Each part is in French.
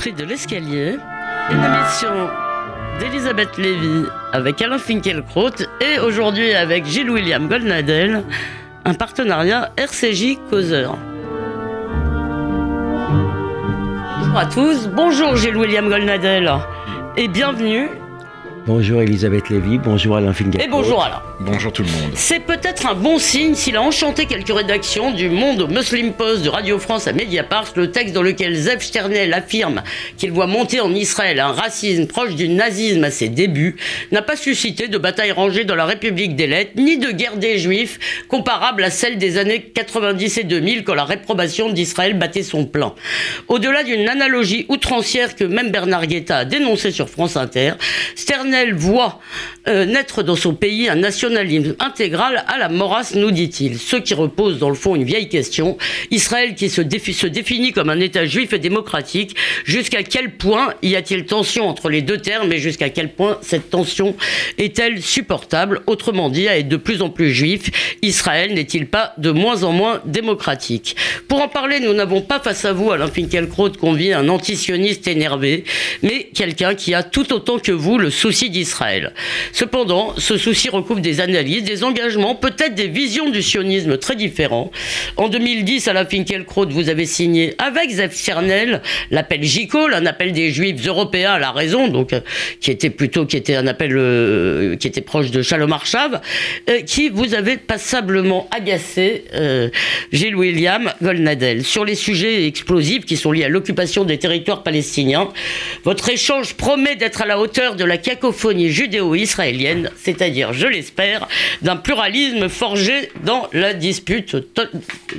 De l'escalier, une émission d'Elisabeth Lévy avec Alain Finkielkraut et aujourd'hui avec Gilles William Goldnadel, un partenariat RCJ Causeur. Bonjour à tous, bonjour Gilles William Goldnadel et bienvenue Bonjour Elisabeth Lévy, bonjour Alain Finkielkraut. et bonjour Alain. Bonjour tout le monde. C'est peut-être un bon signe s'il a enchanté quelques rédactions du Monde au Muslim Post de Radio France à Mediapart, le texte dans lequel Zev Sternel affirme qu'il voit monter en Israël un racisme proche du nazisme à ses débuts, n'a pas suscité de bataille rangée dans la République des lettres, ni de guerre des Juifs comparable à celle des années 90 et 2000 quand la réprobation d'Israël battait son plein. Au-delà d'une analogie outrancière que même Bernard Guetta a dénoncée sur France Inter, Sternel voit euh, naître dans son pays un nationalisme intégral à la morasse, nous dit-il. Ce qui repose dans le fond une vieille question. Israël qui se définit comme un État juif et démocratique, jusqu'à quel point y a-t-il tension entre les deux termes et jusqu'à quel point cette tension est-elle supportable? Autrement dit, à être de plus en plus juif, Israël n'est-il pas de moins en moins démocratique? Pour en parler, nous n'avons pas face à vous, Alain Finkielkraut, convié un antisioniste énervé, mais quelqu'un qui a tout autant que vous le souci d'Israël. Cependant, ce souci recouvre des analyses, des engagements, peut-être des visions du sionisme très différents. En 2010, Alain Finkielkraut, vous avez signé avec Zev Sternel l'appel JICOL, un appel des Juifs européens à la raison, donc euh, qui était plutôt qui était un appel euh, qui était proche de Shalom Arshav, euh, qui vous avez passablement agacé euh, Gilles William Golnadel sur les sujets explosifs qui sont liés à l'occupation des territoires palestiniens. Votre échange promet d'être à la hauteur de la cacophonie judéo-israélienne, c'est-à-dire, je l'espère, d'un pluralisme forgé dans la dispute,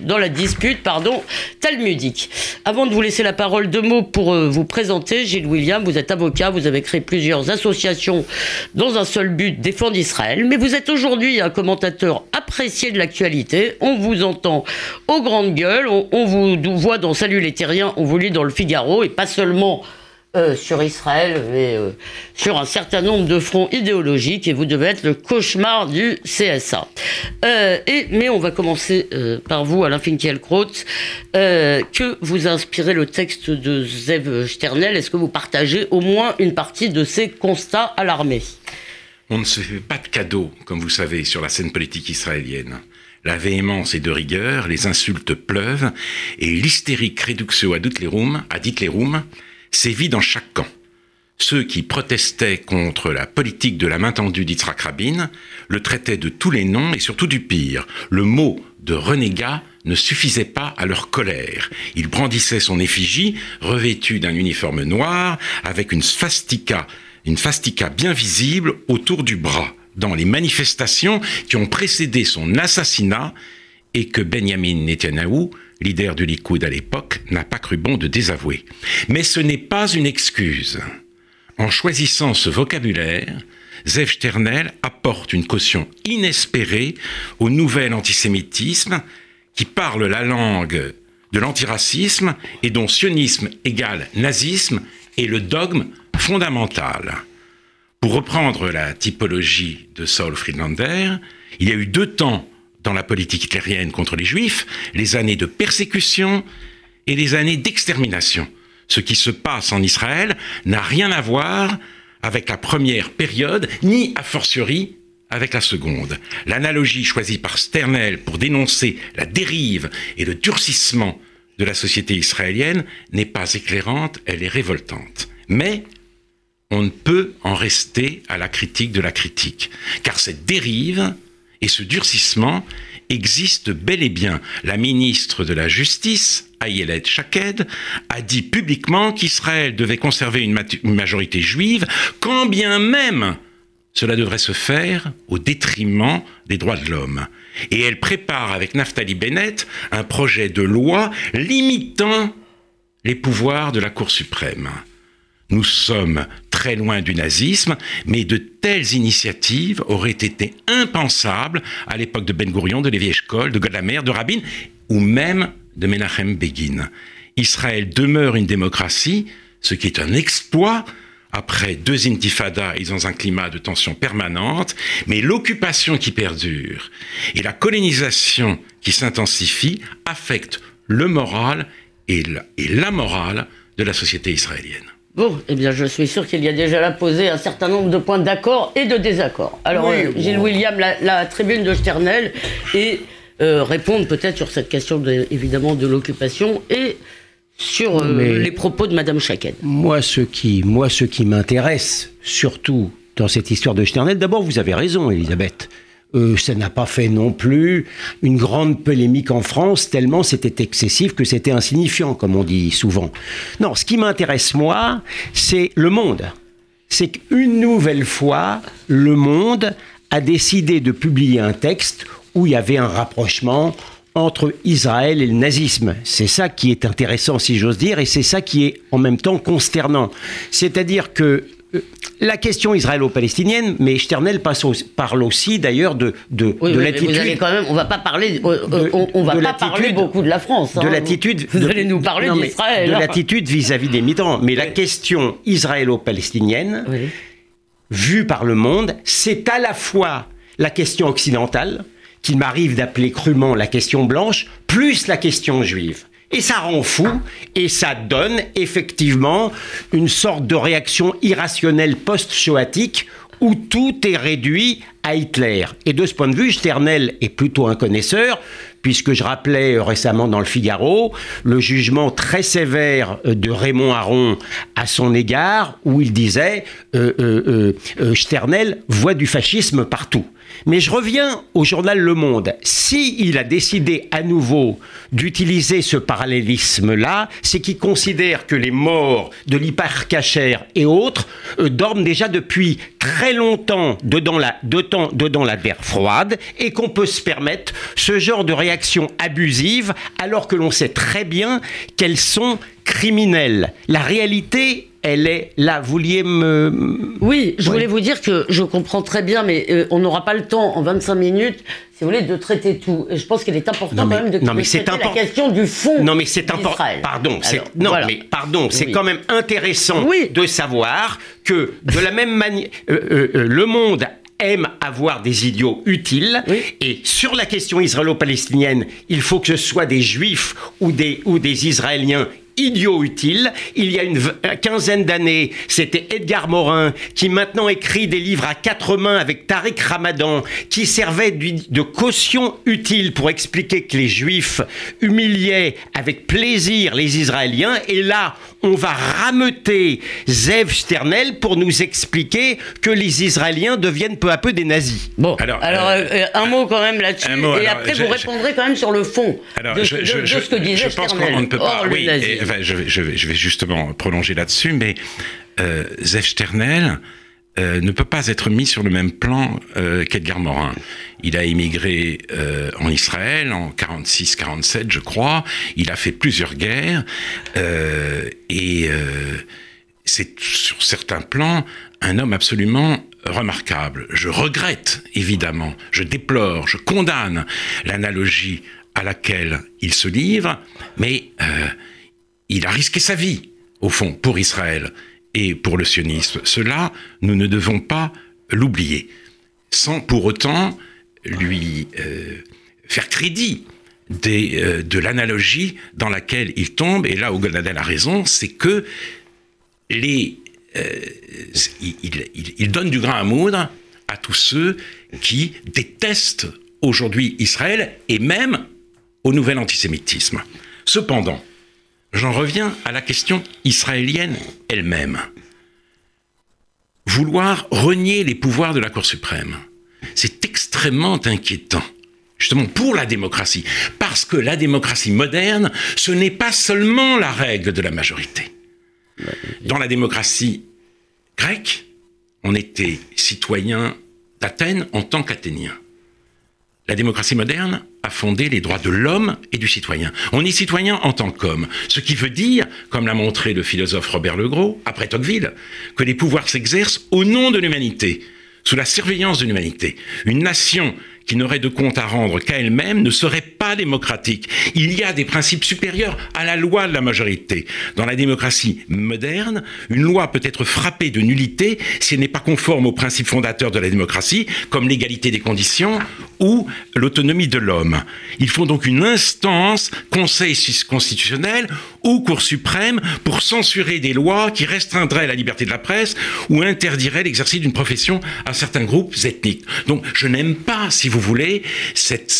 dans la dispute, pardon, talmudique. Avant de vous laisser la parole, deux mots pour euh, vous présenter. Gilles William, vous êtes avocat, vous avez créé plusieurs associations dans un seul but, défendre Israël, mais vous êtes aujourd'hui un commentateur apprécié de l'actualité. On vous entend aux grandes gueules, on vous voit dans Salut les Terriens, on vous lit dans le Figaro, et pas seulement euh, sur Israël, mais euh, sur un certain nombre de fronts idéologiques, et vous devez être le cauchemar du CSA. Euh, et, mais on va commencer par vous, Alain Finkielkraut. Que vous inspirez le texte de Zev Sternel? Est-ce que vous partagez au moins une partie de ces constats alarmés On ne se fait pas de cadeaux, comme vous savez, sur la scène politique israélienne. La véhémence est de rigueur, les insultes pleuvent, et l'hystérique réduction ad Hitlerum, ad Hitlerum sévit dans chaque camp. Ceux qui protestaient contre la politique de la main tendue d'Yitzhak Rabin le traitaient de tous les noms et surtout du pire. Le mot de renégat ne suffisait pas à leur colère. Ils brandissaient son effigie, revêtue d'un uniforme noir, avec une swastika, une fastica bien visible autour du bras, dans les manifestations qui ont précédé son assassinat et que Benjamin Netanyahu, leader du Likoud à l'époque, n'a pas cru bon de désavouer. Mais ce n'est pas une excuse. En choisissant ce vocabulaire, Zev Sternel apporte une caution inespérée au nouvel antisémitisme qui parle la langue de l'antiracisme et dont sionisme égale nazisme est le dogme fondamental. Pour reprendre la typologie de Saul Friedlander, il y a eu deux temps dans la politique hitlérienne contre les juifs, les années de persécution et les années d'extermination. Ce qui se passe en Israël n'a rien à voir avec la première période, ni a fortiori avec la seconde. L'analogie choisie par Sternel pour dénoncer la dérive et le durcissement de la société israélienne n'est pas éclairante, elle est révoltante. Mais on ne peut en rester à la critique de la critique, car cette dérive et ce durcissement existent bel et bien. La ministre de la Justice, Ayelet Shaked, a dit publiquement qu'Israël devait conserver une, une majorité juive, quand bien même cela devrait se faire au détriment des droits de l'homme. Et elle prépare avec Naftali Bennett un projet de loi limitant les pouvoirs de la Cour suprême. Nous sommes très loin du nazisme, mais de telles initiatives auraient été impensables à l'époque de Ben Gurion, de Lévi Eshkol, de Gadamer, de Rabin ou même de Menachem Begin. Israël demeure une démocratie, ce qui est un exploit après deux intifadas et dans un climat de tension permanente, mais l'occupation qui perdure et la colonisation qui s'intensifie affectent le moral et la morale de la société israélienne. Bon, eh bien, je suis sûr qu'il y a déjà là posé un certain nombre de points d'accord et de désaccord. Alors, Oui, euh, bon. Gilles William, la, la tribune de Sternel, et euh, répondre peut-être sur cette question, de- évidemment, de l'occupation et sur euh, Mais- les propos de Madame Chaken. Moi, ce qui, moi, ce qui m'intéresse, surtout dans cette histoire de Sternel, d'abord, vous avez raison, Elisabeth. Euh, ça n'a pas fait non plus une grande polémique en France, tellement c'était excessif que c'était insignifiant, comme on dit souvent. Non, ce qui m'intéresse, moi, c'est le monde. C'est qu'une nouvelle fois, le monde a décidé de publier un texte où il y avait un rapprochement entre Israël et le nazisme. C'est ça qui est intéressant, si j'ose dire, et c'est ça qui est en même temps consternant. C'est-à-dire que la question israélo-palestinienne, mais Sternel passe au- parle aussi d'ailleurs de, de, Oui, de l'attitude. quand même, on va pas parler, euh, euh, de- on, on va pas parler beaucoup de la France. de hein. l'attitude Vous allez nous parler d'Israël. de l'attitude vis-à-vis des migrants mais la question israélo-palestinienne Oui. vue par le monde, c'est à la fois la question occidentale, qu'il m'arrive d'appeler crûment la question blanche, plus la question juive. Et ça rend fou, et ça donne effectivement une sorte de réaction irrationnelle post-shoatique où tout est réduit à Hitler. Et de ce point de vue, Sternel est plutôt un connaisseur, puisque je rappelais euh, récemment dans le Figaro le jugement très sévère euh, de Raymond Aron à son égard, où il disait euh, Sternel voit du fascisme partout. Mais je reviens au journal Le Monde. Si il a décidé à nouveau d'utiliser ce parallélisme-là, c'est qu'il considère que les morts de l'hypercacher et autres euh, dorment déjà depuis très longtemps dedans la, dedans, dedans la guerre froide et qu'on peut se permettre ce genre de réaction abusive alors que l'on sait très bien qu'elles sont criminelles. La réalité, elle est là. Vous vouliez me... Oui, je Ouais. voulais vous dire que je comprends très bien, mais euh, on n'aura pas le temps en 25 minutes, si vous voulez, de traiter tout. Et je pense qu'il est important Non, mais- quand même de, non, mais traiter la question du fond. Non, mais c'est important. Pardon, c'est Alors, non, voilà. mais pardon, c'est Oui. quand même intéressant Oui. de savoir que de la même manière, euh, euh, le monde aime avoir des idiots utiles Oui. et sur la question israélo-palestinienne, il faut que ce soit des juifs ou des ou des Israéliens idiots utiles. Il y a une euh, quinzaine d'années, c'était Edgar Morin qui maintenant écrit des livres à quatre mains avec Tariq Ramadan qui servait de caution utile pour expliquer que les juifs humiliaient avec plaisir les Israéliens. Et là, on va rameuter Zev Sternel pour nous expliquer que les Israéliens deviennent peu à peu des nazis. Bon, Alors, alors, euh, euh, un mot quand même là-dessus, un mot, et alors, après je- vous je- répondrez quand même sur le fond Alors, de, je, de- je- de je- ce que disait je pense Sternel. qu'on ne peut pas. Or, le oui, je, vais, justement prolonger là-dessus, mais euh, Zev Sternel euh, ne peut pas être mis sur le même plan euh, qu'Edgar Morin. Il a émigré euh, en Israël en 46-47, je crois. Il a fait plusieurs guerres et c'est sur certains plans un homme absolument remarquable. Je regrette, évidemment, je déplore, je condamne l'analogie à laquelle il se livre, mais il a risqué sa vie, au fond, pour Israël et pour le sionisme. Cela, nous ne devons pas l'oublier, sans pour autant lui euh, faire crédit euh, de l'analogie dans laquelle il tombe. Et là où a raison, c'est que les, euh, il donne du grain à moudre à tous ceux qui détestent aujourd'hui Israël et même au nouvel antisémitisme. Cependant, j'en reviens à la question israélienne elle-même. Vouloir renier les pouvoirs de la Cour suprême, c'est extrêmement inquiétant justement pour la démocratie, parce que la démocratie moderne, ce n'est pas seulement la règle de la majorité. Dans la démocratie grecque, on était citoyen d'Athènes en tant qu'Athénien. La démocratie moderne a fondé les droits de l'homme et du citoyen. On est citoyen en tant qu'homme, ce qui veut dire, comme l'a montré le philosophe Robert Legros, après Tocqueville, que les pouvoirs s'exercent au nom de l'humanité, sous la surveillance de l'humanité. Une nation qui n'aurait de compte à rendre qu'à elle-même ne serait pas démocratique. Il y a des principes supérieurs à la loi de la majorité. Dans la démocratie moderne, une loi peut être frappée de nullité si elle n'est pas conforme aux principes fondateurs de la démocratie, comme l'égalité des conditions ou l'autonomie de l'homme. Il faut donc une instance, conseil constitutionnel, ou Cour suprême pour censurer des lois qui restreindraient la liberté de la presse ou interdiraient l'exercice d'une profession à certains groupes ethniques. Donc je n'aime pas, si vous voulez, cette,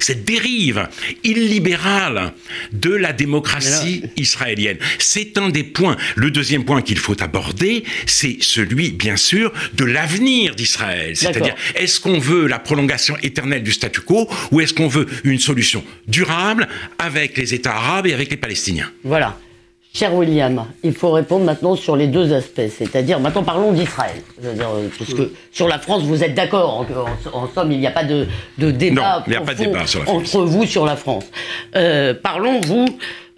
cette dérive illibérale de la démocratie israélienne. C'est un des points. Le deuxième point qu'il faut aborder, c'est celui, bien sûr, de l'avenir d'Israël. C'est-à-dire, est-ce qu'on veut la prolongation éternelle du statu quo ou est-ce qu'on veut une solution durable avec les États arabes et avec les Palestiniens? Voilà. Cher William, il faut répondre maintenant sur les deux aspects, c'est-à-dire maintenant parlons d'Israël. Euh, parce que sur la France, vous êtes d'accord, en, somme, il n'y a pas de, débat, entre vous sur la France. Euh, parlons, vous,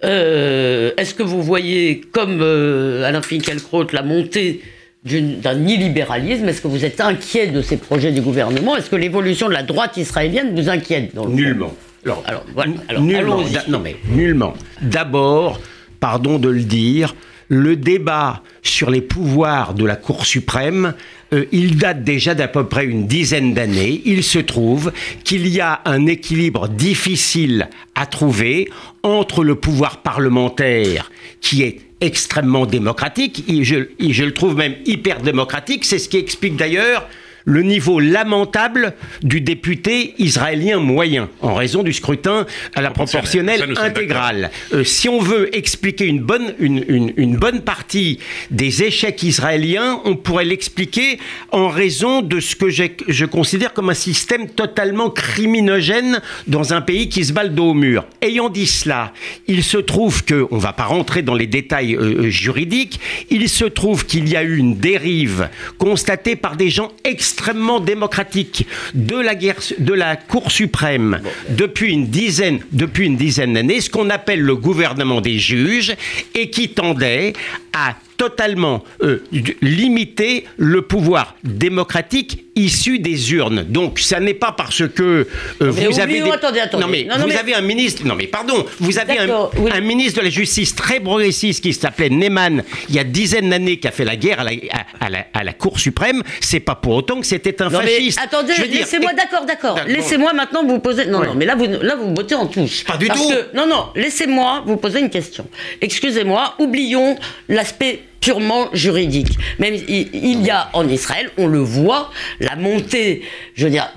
euh, est-ce que vous voyez, comme Alain Finkielkraut, la montée d'un illibéralisme Est-ce que vous êtes inquiet de ces projets du gouvernement? Est-ce que l'évolution de la droite israélienne vous inquiète Nullement. Alors, alors, voilà, nullement. Non mais nullement. D'abord, pardon de le dire, le débat sur les pouvoirs de la Cour suprême, euh, il date déjà d'à peu près une dizaine d'années. Il se trouve qu'il y a un équilibre difficile à trouver entre le pouvoir parlementaire, qui est extrêmement démocratique, et je, et je le trouve même hyper démocratique, c'est ce qui explique d'ailleurs le niveau lamentable du député israélien moyen en raison du scrutin à la proportionnelle intégrale. Euh, si on veut expliquer une bonne, une, une, bonne partie des échecs israéliens, on pourrait l'expliquer en raison de ce que je considère comme un système totalement criminogène dans un pays qui se bat le dos au mur. Ayant dit cela, il se trouve que, on ne va pas rentrer dans les détails euh, euh, juridiques, il se trouve qu'il y a eu une dérive constatée par des gens extrêmement extrêmement démocratique de la, Cour suprême depuis une dizaine, depuis une dizaine d'années, ce qu'on appelle le gouvernement des juges, et qui tendait à totalement euh, limiter le pouvoir démocratique issu des urnes. Donc, ça n'est pas parce que euh, vous avez non mais vous avez un ministre non mais pardon, vous avez un, ministre de la justice très progressiste qui s'appelait Neyman il y a dizaines d'années qui a fait la guerre à la, à la, Cour suprême, c'est pas pour autant que c'était un fasciste. attendez, laissez-moi d'accord, d'accord. Laissez-moi maintenant vous poser non non, mais là vous là vous me en touche. Pas du tout. non non, laissez-moi vous poser une question. Excusez-moi, oublions l'aspect purement juridique. Même il, y a en Israël, on le voit, la montée, je veux dire,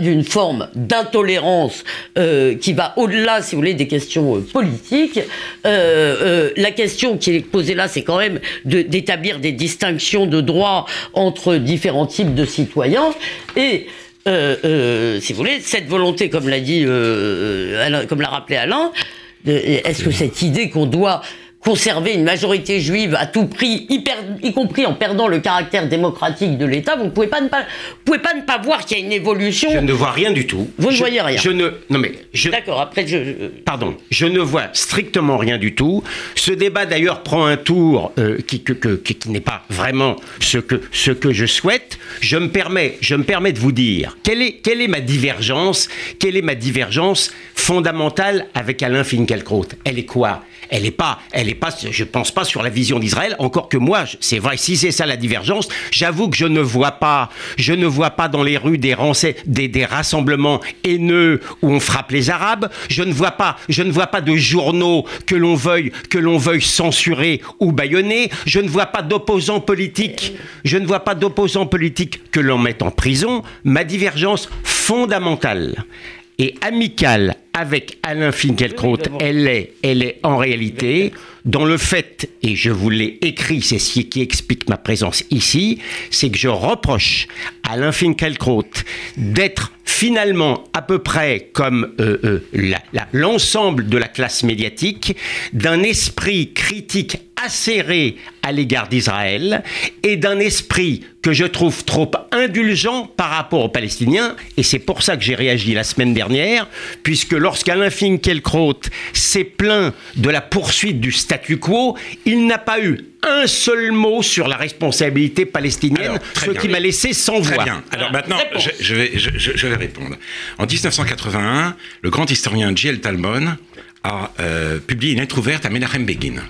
d'une forme d'intolérance euh, qui va au-delà, si vous voulez, des questions euh, politiques. Euh, la question qui est posée là, c'est quand même d'établir des distinctions de droits entre différents types de citoyens et si vous voulez, cette volonté, comme l'a dit, comme l'a rappelé Alain, est-ce que cette idée qu'on doit conserver une majorité juive à tout prix, y, compris en perdant le caractère démocratique de l'État, vous ne pouvez pas ne pas, pouvez pas ne pas voir qu'il y a une évolution. Je ne vois rien du tout. Vous ne voyez rien. Je ne, non mais je. D'accord. Après, je. Pardon. Je ne vois strictement rien du tout. Ce débat d'ailleurs prend un tour euh, qui, que, qui n'est pas vraiment ce que ce que je souhaite. Je me permets, je me permets de vous dire quelle est quelle est ma divergence, quelle est ma divergence fondamentale avec Alain Finkielkraut? Elle est quoi? Elle est pas, elle je pas, je pense pas sur la vision d'Israël. Encore que moi, c'est vrai, si c'est ça la divergence, j'avoue que je ne vois pas, je ne vois pas dans les rues des, des, des, rassemblements haineux où on frappe les Arabes. Je ne vois pas, je ne vois pas de journaux que l'on veuille, que l'on veuille censurer ou bâillonner. Je ne vois pas d'opposants politiques. Je ne vois pas d'opposants politiques que l'on mette en prison. Ma divergence fondamentale et amicale avec Alain Finkielkraut, elle est, elle est en réalité dans le fait, et je vous l'ai écrit, c'est ce qui explique ma présence ici, c'est que je reproche à Alain Finkielkraut d'être finalement à peu près comme euh, euh, l'ensemble de la classe médiatique, d'un esprit critique acéré à l'égard d'Israël et d'un esprit que je trouve trop indulgent par rapport aux Palestiniens. Et c'est pour ça que j'ai réagi la semaine dernière, puisque lorsqu'Alain Finkielkraut s'est plaint de la poursuite du statu quo, il n'a pas eu un seul mot sur la responsabilité palestinienne, ce qui m'a laissé sans voix. Très bien. Alors maintenant, je, vais, je, vais, répondre. En 1981, le grand historien J.L. Talmon a euh, publié une lettre ouverte à Menachem Begin.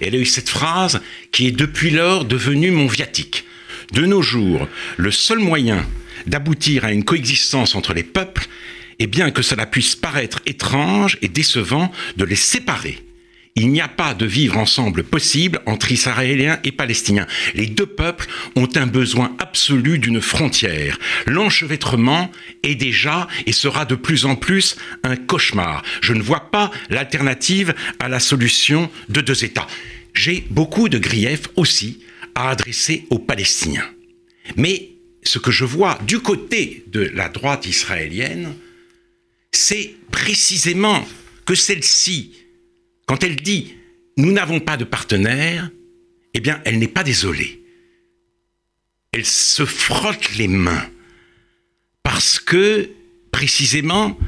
Elle a eu cette phrase qui est depuis lors devenue mon viatique. De nos jours, le seul moyen d'aboutir à une coexistence entre les peuples est bien que cela puisse paraître étrange et décevant de les séparer Il n'y a pas de vivre ensemble possible entre Israéliens et Palestiniens. Les deux peuples ont un besoin absolu d'une frontière. L'enchevêtrement est déjà et sera de plus en plus un cauchemar. Je ne vois pas l'alternative à la solution de deux États. J'ai beaucoup de griefs aussi à adresser aux Palestiniens. Mais ce que je vois du côté de la droite israélienne, c'est précisément que celle-ci quand elle dit nous n'avons pas de partenaire, eh bien, elle n'est pas désolée. Elle se frotte les mains parce que, précisément,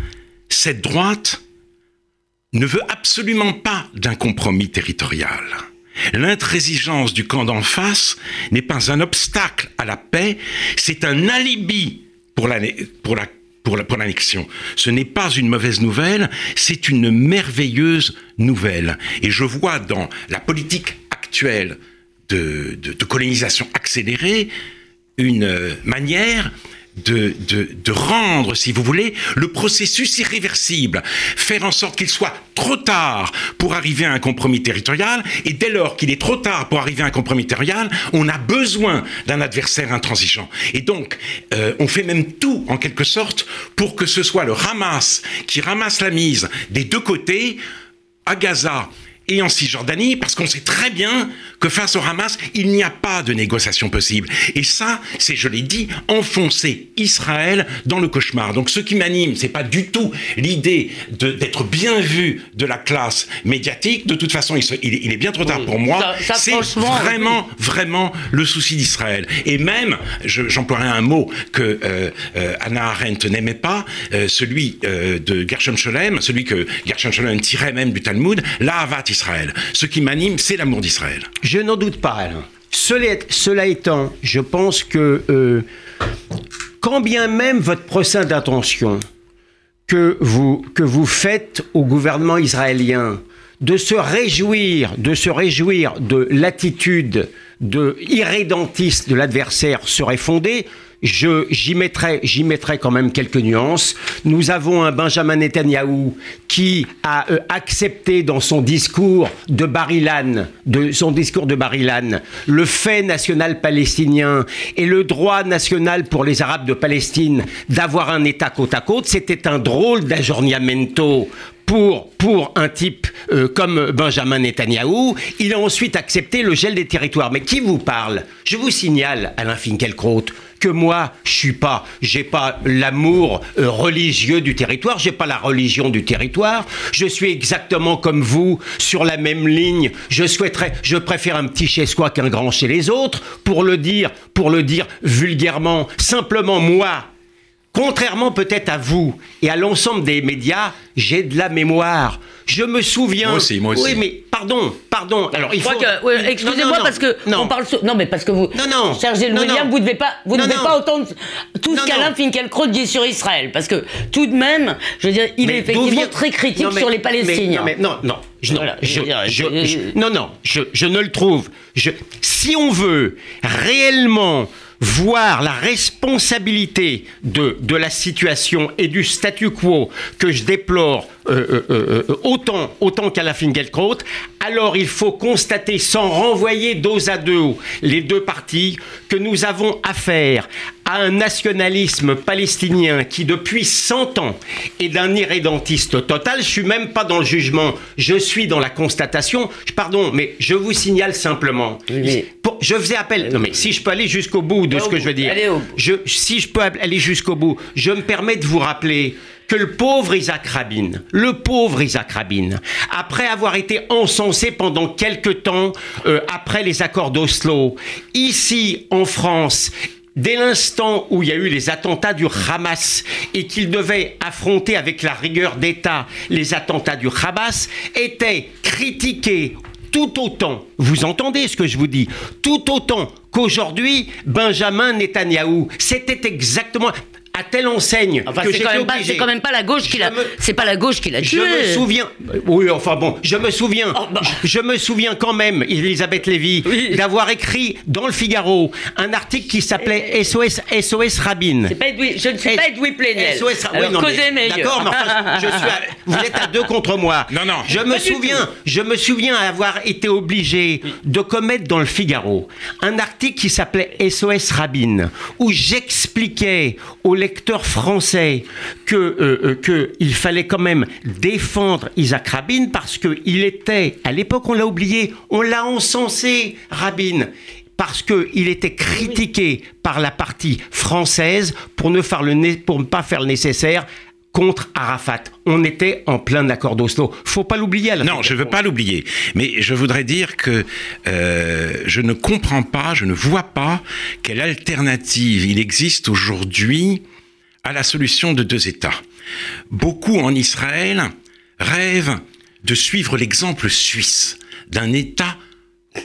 cette droite ne veut absolument pas d'un compromis territorial. L'intransigeance du camp d'en face n'est pas un obstacle à la paix, c'est un alibi pour la, pour pour l'annexion. Ce n'est pas une mauvaise nouvelle, c'est une merveilleuse nouvelle. Et je vois dans la politique actuelle de, de colonisation accélérée une manière de, de, rendre, si vous voulez, le processus irréversible, faire en sorte qu'il soit trop tard pour arriver à un compromis territorial, et dès lors qu'il est trop tard pour arriver à un compromis territorial, on a besoin d'un adversaire intransigeant. Et donc, euh, on fait même tout, en quelque sorte, pour que ce soit le Hamas qui ramasse la mise des deux côtés, à Gaza et en Cisjordanie, parce qu'on sait très bien que face au Hamas, il n'y a pas de négociation possible. Et ça, c'est, je l'ai dit, enfoncer Israël dans le cauchemar. Donc ce qui m'anime, c'est pas du tout l'idée d'être bien vu de la classe médiatique. De toute façon, il, est bien trop tard pour moi. C'est vraiment, vraiment le souci d'Israël. Et même, j'emploierai un mot que euh, euh, Anna Arendt n'aimait pas, euh, celui de Gershom Scholem, celui que Gershom Scholem tirait même du Talmud, la Havat Israël. Ce qui m'anime, c'est l'amour d'Israël. Je n'en doute pas, Alain. Cela, étant, je pense que euh, quand bien même votre procès d'intention que vous, que vous faites au gouvernement israélien de se réjouir, de se réjouir de l'attitude de irrédentiste de l'adversaire serait fondée, j'y mettrai, j'y quand même quelques nuances. Nous avons un Benjamin Netanyahou qui a euh, accepté dans son discours de Barilan, de son discours de le fait national palestinien et le droit national pour les Arabes de Palestine d'avoir un État côte à côte. C'était un drôle d'ajorniamento pour, pour un type euh, comme Benjamin Netanyahou. Il a ensuite accepté le gel des territoires. Mais qui vous parle? Je vous signale, Alain Finkielkraut, que moi, je suis pas, j'ai pas l'amour euh, religieux du territoire, j'ai pas la religion du territoire. Je suis exactement comme vous, sur la même ligne. Je souhaiterais, je préfère un petit chez soi qu'un grand chez les autres. Pour le dire, pour le dire vulgairement, simplement moi, Contrairement peut-être à vous et à l'ensemble des médias, j'ai de la mémoire. Je me souviens. Moi aussi, moi aussi. Oui, mais pardon, pardon. Alors il faut. Excusez-moi parce que non. on parle. Non, mais parce que vous. Non, non. Cher William, vous ne devez pas, vous devez pas entendre tout ce qu'Alain Finkielkraut dit sur Israël, parce que tout de même, je veux dire, il est effectivement très critique sur les Palestiniens. non, non, je, non, non, non, je, ne le trouve. Je, si on veut réellement voir la responsabilité de, de la situation et du statu quo que je déplore euh, euh, euh, autant, autant qu'à la alors il faut constater, sans renvoyer dos à dos les deux parties, que nous avons affaire à un nationalisme palestinien qui, depuis 100 ans, est d'un irrédentiste total. Je suis même pas dans le jugement, je suis dans la constatation. Pardon, mais je vous signale simplement. Je faisais appel. Non, mais si je peux aller jusqu'au bout de ce que je veux dire, je, si je peux aller jusqu'au bout, je me permets de vous rappeler que le pauvre Isaac Rabin, le pauvre Isaac Rabin, après avoir été encensé pendant quelque temps euh, après les accords d'Oslo, ici en France, Dès l'instant où il y a eu les attentats du Hamas et qu'il devait affronter avec la rigueur d'État les attentats du Hamas, était critiqué tout autant, vous entendez ce que je vous dis, tout autant qu'aujourd'hui Benjamin Netanyahou. C'était exactement, à telle enseigne Enfin, que c'est j'étais quand, même pas- obligé. c'est quand même pas la gauche qui Je l'a. me- C'est pas la gauche qui l'a Je tué. me souviens. Oui, enfin bon, je me souviens. Oh, bah. Je me souviens quand même, Elisabeth Lévy, Oui. d'avoir écrit dans le Figaro un article qui s'appelait SOS SOS Rabin. C'est pas Edoui- je ne suis pas Edoui Plenel. SOS, oui. D'accord, mais enfin, je suis à- vous êtes à deux contre moi. Non, non. Je me souviens, je me souviens avoir été obligé de commettre dans le Figaro un article qui s'appelait SOS Rabin, où j'expliquais aux lecteurs français que, euh, euh, fallait quand même défendre Isaac Rabin parce qu'il était, à l'époque on l'a oublié, on l'a encensé, Rabin parce qu'il était critiqué par la partie française pour ne, ne pas faire le nécessaire contre Arafat. On était en plein accord d'Oslo. Faut pas l'oublier. Non, je des veux pas l'oublier. Mais je voudrais dire que euh, je ne comprends pas, je ne vois pas quelle alternative il existe aujourd'hui à la solution de deux États. Beaucoup en Israël rêvent de suivre l'exemple suisse d'un État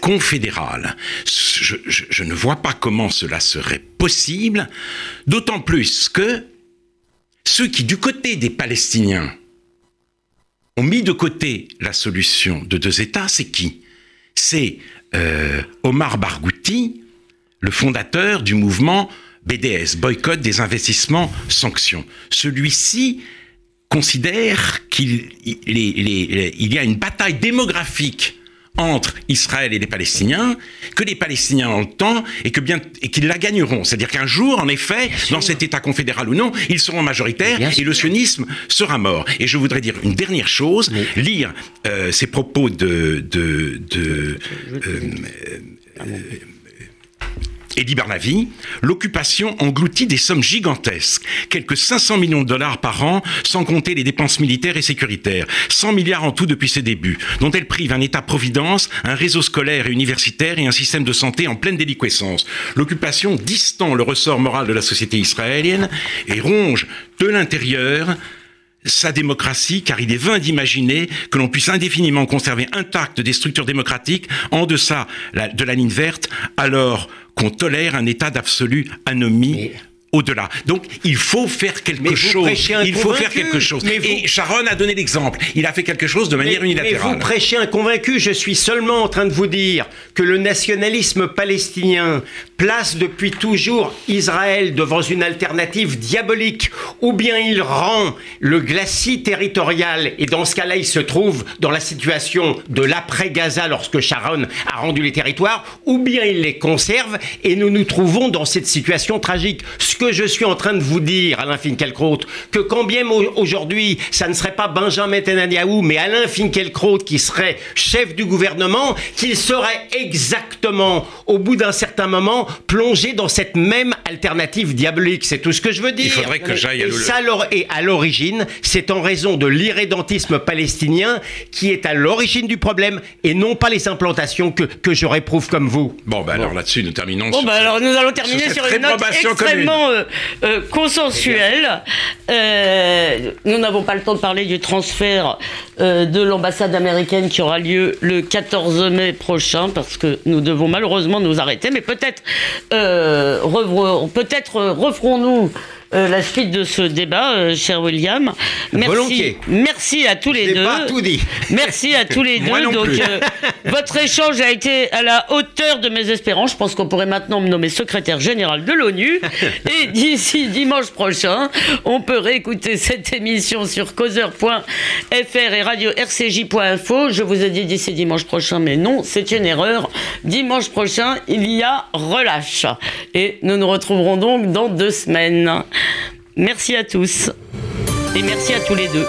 confédéral. Je, ne vois pas comment cela serait possible, d'autant plus que ceux qui, du côté des Palestiniens, ont mis de côté la solution de deux États, c'est qui? C'est euh, Omar Barghouti, le fondateur du mouvement BDS, boycott des investissements sanctions. Celui-ci considère qu'il il, il y a une bataille démographique entre Israël et les Palestiniens, que les Palestiniens ont le temps et que bien et qu'ils la gagneront. C'est-à-dire qu'un jour, en effet, dans cet État confédéral ou non, ils seront majoritaires et le sionisme sera mort. Et je voudrais dire une dernière chose, lire euh, ces propos de, de, de euh, Eddie Barnavi, l'occupation engloutit des sommes gigantesques, quelques 500 millions de dollars par an, sans compter les dépenses militaires et sécuritaires, 100 milliards en tout depuis ses débuts, dont elle prive un État-providence, un réseau scolaire et universitaire et un système de santé en pleine déliquescence. L'occupation distend le ressort moral de la société israélienne et ronge de l'intérieur sa démocratie, car il est vain d'imaginer que l'on puisse indéfiniment conserver intactes des structures démocratiques en deçà de la ligne verte, alors qu'on tolère un état d'absolue anomie. Mais- Au-delà. Donc, il faut faire quelque Mais chose. Il faut faire quelque chose. Mais vous- Et Sharon a donné l'exemple. Il a fait quelque chose de manière Mais- Mais unilatérale. vous prêchez un convaincu, je suis seulement en train de vous dire que le nationalisme palestinien place depuis toujours Israël devant une alternative diabolique, ou bien il rend le glacis territorial, et dans ce cas-là il se trouve dans la situation de l'après-Gaza lorsque Sharon a rendu les territoires, ou bien il les conserve, et nous nous trouvons dans cette situation tragique. Ce que je suis en train de vous dire, Alain Finkielkraut, que quand bien au- aujourd'hui, ça ne serait pas Benjamin Netanyahu, mais Alain Finkielkraut qui serait chef du gouvernement, qu'il serait exactement, au bout d'un certain moment, plongé dans cette même alternative diabolique. C'est tout ce que je veux dire. Il faudrait que j'aille à Et l'o- ça, alors- et à l'origine, c'est en raison de l'irrédentisme palestinien qui est à l'origine du problème, et non pas les implantations que, que je réprouve comme vous. Bon, ben alors là-dessus, nous terminons. Bon, sur bah ce- alors nous allons terminer cette sur une note extrêmement euh, euh, consensuelle. Euh, nous n'avons pas le temps de parler du transfert euh, de l'ambassade américaine qui aura lieu le 14 mai prochain parce que nous devons malheureusement nous arrêter. Mais peut-être euh, peut-être referons-nous euh, la suite de ce débat, euh, cher William. Merci, Volontiers. merci à tous les deux. pas tout dit. Merci à tous les Moi deux. non Donc, plus. euh, votre échange a été à la hauteur de mes espérances. Je pense qu'on pourrait maintenant me nommer secrétaire général de l'ONU. Et d'ici dimanche prochain, on peut réécouter cette émission sur causeur.fr et radio rcj.info. Je vous ai dit d'ici dimanche prochain, mais non, c'est une erreur. Dimanche prochain, il y a relâche. Et nous nous retrouverons donc dans deux semaines. Merci à tous. Et merci à tous les deux.